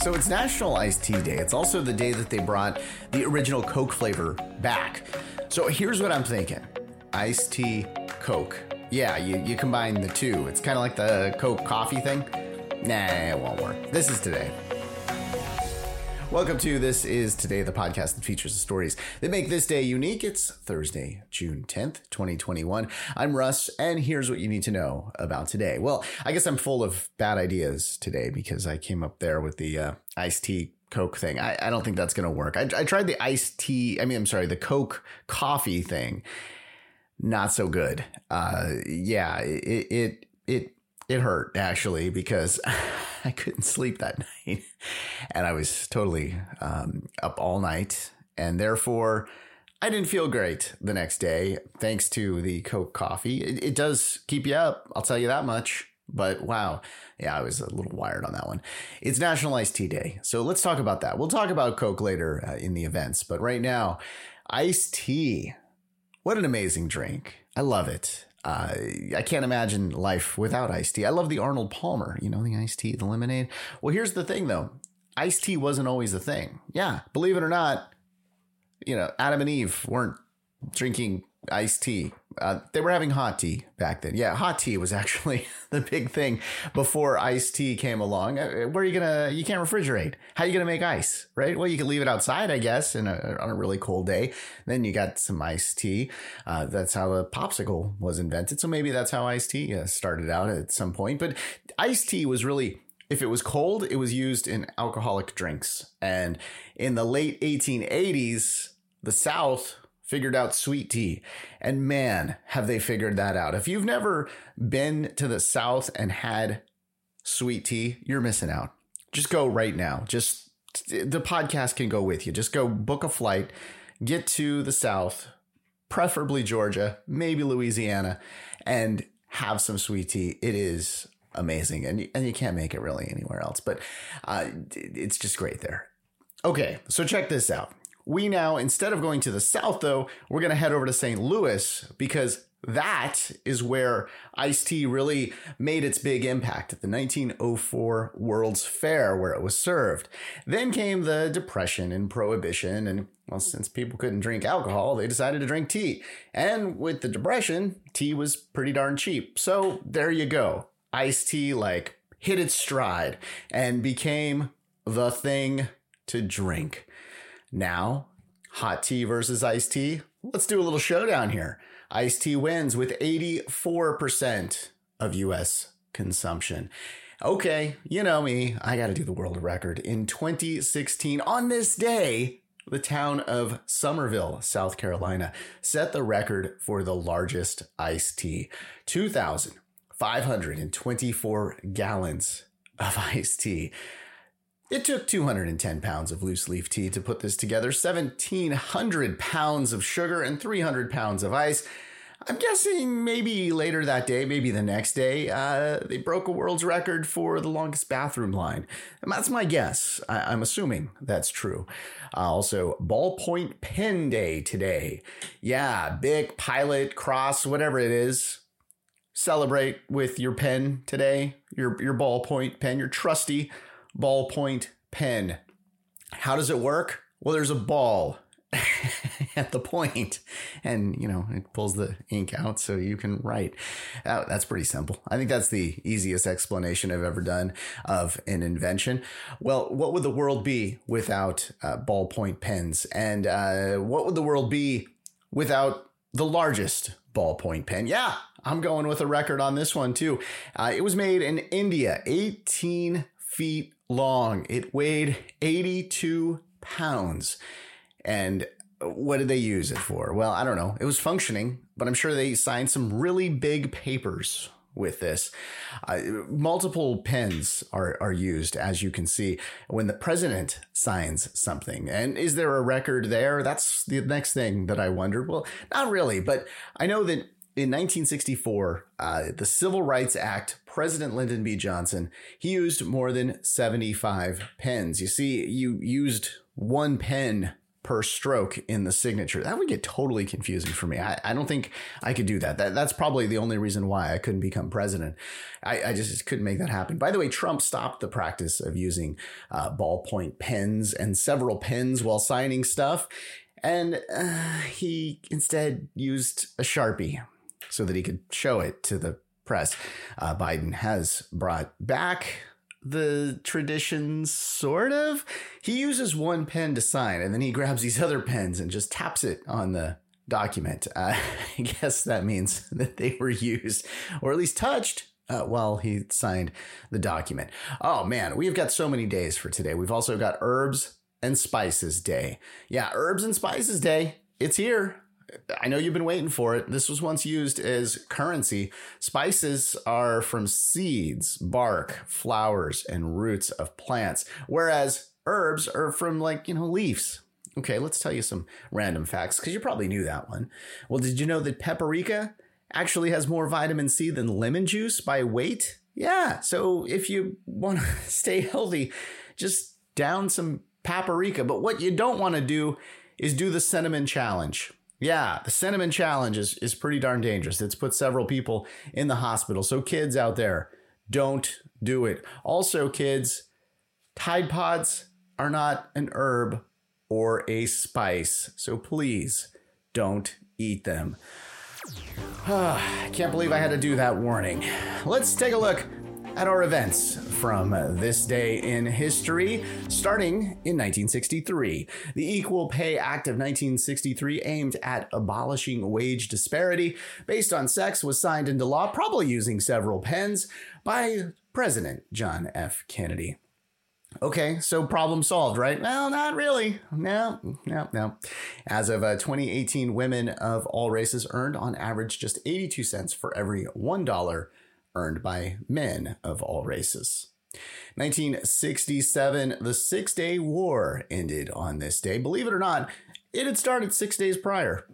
So it's National Iced Tea Day. It's also the day that they brought the original Coke flavor back. So here's what I'm thinking iced tea, Coke. Yeah, you, you combine the two. It's kind of like the Coke coffee thing. Nah, it won't work. This is today. Welcome to This Is Today, the podcast that features the stories that make this day unique. It's Thursday, June 10th, 2021. I'm Russ, and here's what you need to know about today. Well, I guess I'm full of bad ideas today because I came up there with the uh, iced tea Coke thing. I, I don't think that's going to work. I, I tried the iced tea, I mean, I'm sorry, the Coke coffee thing. Not so good. Uh, yeah, it, it, it, it hurt actually because I couldn't sleep that night and I was totally um, up all night. And therefore, I didn't feel great the next day thanks to the Coke coffee. It, it does keep you up, I'll tell you that much. But wow, yeah, I was a little wired on that one. It's National Iced Tea Day. So let's talk about that. We'll talk about Coke later uh, in the events. But right now, iced tea. What an amazing drink. I love it. Uh, I can't imagine life without iced tea. I love the Arnold Palmer, you know, the iced tea, the lemonade. Well, here's the thing though iced tea wasn't always the thing. Yeah, believe it or not, you know, Adam and Eve weren't drinking iced tea. Uh, they were having hot tea back then. Yeah, hot tea was actually the big thing before iced tea came along. Uh, where are you gonna? You can't refrigerate. How are you gonna make ice? Right? Well, you can leave it outside, I guess, in a, on a really cold day. Then you got some iced tea. Uh, that's how the popsicle was invented. So maybe that's how iced tea uh, started out at some point. But iced tea was really if it was cold, it was used in alcoholic drinks. And in the late 1880s, the South figured out sweet tea. And man, have they figured that out. If you've never been to the South and had sweet tea, you're missing out. Just go right now. Just the podcast can go with you. Just go book a flight, get to the South, preferably Georgia, maybe Louisiana, and have some sweet tea. It is amazing. And, and you can't make it really anywhere else, but uh, it's just great there. Okay, so check this out. We now, instead of going to the south, though, we're going to head over to St. Louis because that is where iced tea really made its big impact at the 1904 World's Fair, where it was served. Then came the Depression and Prohibition, and well, since people couldn't drink alcohol, they decided to drink tea. And with the Depression, tea was pretty darn cheap. So there you go. Iced tea, like, hit its stride and became the thing to drink. Now, hot tea versus iced tea. Let's do a little showdown here. Iced tea wins with 84% of US consumption. Okay, you know me, I got to do the world record. In 2016, on this day, the town of Summerville, South Carolina, set the record for the largest iced tea 2,524 gallons of iced tea. It took 210 pounds of loose leaf tea to put this together, 1,700 pounds of sugar, and 300 pounds of ice. I'm guessing maybe later that day, maybe the next day, uh, they broke a world's record for the longest bathroom line. And that's my guess. I- am assuming that's true. Uh, also, ballpoint pen day today. Yeah, big Pilot, Cross, whatever it is. Celebrate with your pen today, your, your ballpoint pen, your trusty ballpoint pen. How does it work? Well, there's a ball at the point and you know it pulls the ink out so you can write. Uh, that's pretty simple. I think that's the easiest explanation i've ever done of an invention. Well what would the world be without uh, ballpoint pens? And uh, what would the world be without the largest ballpoint pen? Yeah i'm going with a record on this one too. Uh, it was made in india 18 feet long. It weighed 82 pounds. And what did they use it for? Well, I don't know. It was functioning, but I'm sure they signed some really big papers with this. Uh, multiple pens are, are used, as you can see, when the president signs something. And is there a record there? That's the next thing that I wondered. Well, not really, but I know that in 1964, uh, the Civil Rights Act, President Lyndon B. Johnson, he used more than 75 pens. You see, you used one pen per stroke in the signature. That would get totally confusing for me. I, I don't think I could do that. that. That's probably the only reason why I couldn't become president. I, I just couldn't make that happen. By the way, Trump stopped the practice of using uh, ballpoint pens and several pens while signing stuff. And uh, he instead used a Sharpie so that he could show it to the press. Uh, Biden has brought back the traditions, sort of. He uses one pen to sign, and then he grabs these other pens and just taps it on the document. Uh, I guess that means that they were used, or at least touched, uh, while he signed the document. Oh man, we've got so many days for today. We've also got Herbs and Spices Day. Yeah, Herbs and Spices Day. It's here. I know you've been waiting for it. This was once used as currency. Spices are from seeds, bark, flowers, and roots of plants, whereas herbs are from like, you know, leaves. Okay, let's tell you some random facts because you probably knew that one. Well, did you know that paprika actually has more vitamin C than lemon juice by weight? Yeah, so if you want to stay healthy, just down some paprika. But what you don't want to do is do the cinnamon challenge. Yeah, the cinnamon challenge is, is pretty darn dangerous. It's put several people in the hospital. So, kids out there, don't do it. Also, kids, Tide Pods are not an herb or a spice. So, please don't eat them. I can't believe I had to do that warning. Let's take a look at our events from this day in history, starting in 1963. The Equal Pay Act of 1963, aimed at abolishing wage disparity based on sex, was signed into law, probably using several pens, by President John F. Kennedy. Okay, so problem solved, right? Well, not really. No, no, no. As of uh, 2018, women of all races earned on average just 82 cents for every $1 earned by men of all races. 1967, the Six Day War ended on this day. Believe it or not, it had started six days prior.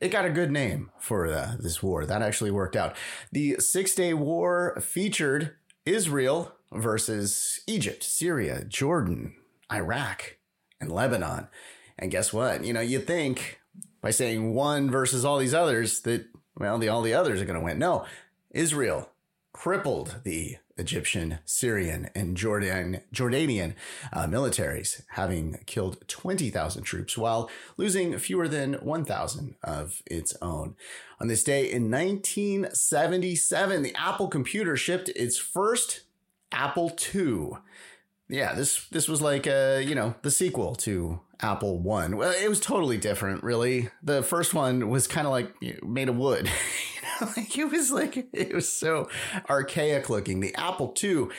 It got a good name for uh, this war. That actually worked out. The Six Day War featured Israel versus Egypt, Syria, Jordan, Iraq, and Lebanon. And guess what? You know, you think by saying one versus all these others that, well, the, all the others are going to win. No, Israel crippled the Egyptian, Syrian, and Jordan, Jordanian uh, militaries, having killed 20,000 troops while losing fewer than 1,000 of its own. On this day in 1977, the Apple computer shipped its first Apple II. Yeah, this this was like a you know, the sequel to Apple One. Well, it was totally different, really. The first one was kind of like made of wood. you know, like it was like it was so archaic looking. The Apple Two,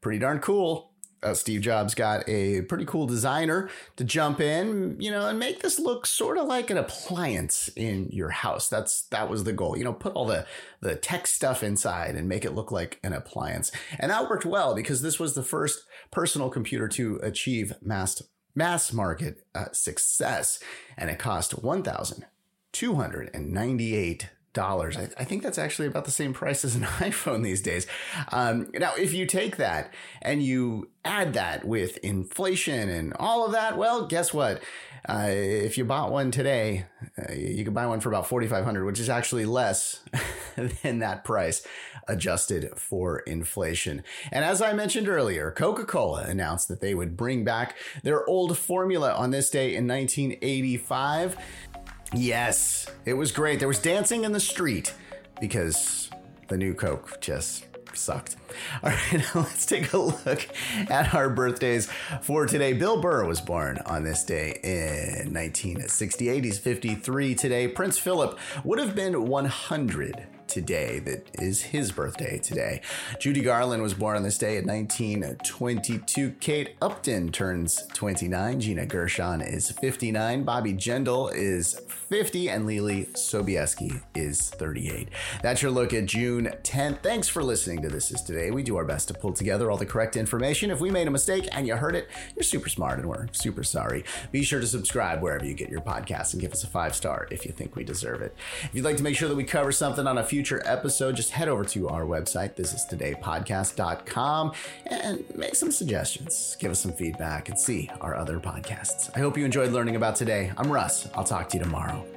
pretty darn cool uh, Steve Jobs got a pretty cool designer to jump in, you know, and make this look sort of like an appliance in your house. That's that was the goal. You know, put all the the tech stuff inside and make it look like an appliance. And that worked well because this was the first personal computer to achieve mass mass market uh, success and it cost 1298 dollars. I, I, think that's actually about the same price as an iPhone these days. Um, now, if you take that and you add that with inflation and all of that, well, guess what? Uh, if you bought one today, uh, you could buy one for about forty five hundred, which is actually less than that price adjusted for inflation. And as I mentioned earlier, Coca Cola announced that they would bring back their old formula on this day in 1985. Yes, it was great. There was dancing in the street because the new Coke just sucked. All right, now let's take a look at our birthdays for today. Bill Burr was born on this day in 1968. He's 53 today. Prince Philip would have been 100 today that is his birthday today. Judy Garland was born on this day in 1922. Kate Upton turns 29. Gina Gershon is 59. Bobby Jindal is 50. And Leelee Sobieski is 38. That's your look at June 10th. Thanks for listening to This Is Today. We do our best to pull together all the correct information. If we made a mistake and you heard it, you're super smart and we're super sorry. Be sure to subscribe wherever you get your podcasts and give us a five star if you think we deserve it. If you'd like to make sure that we cover something on a future future episode, just head over to our website, thisistodaypodcast.com, and make some suggestions. Give us some feedback and see our other podcasts. I hope you enjoyed learning about today. I'm Russ. I'll talk to you tomorrow.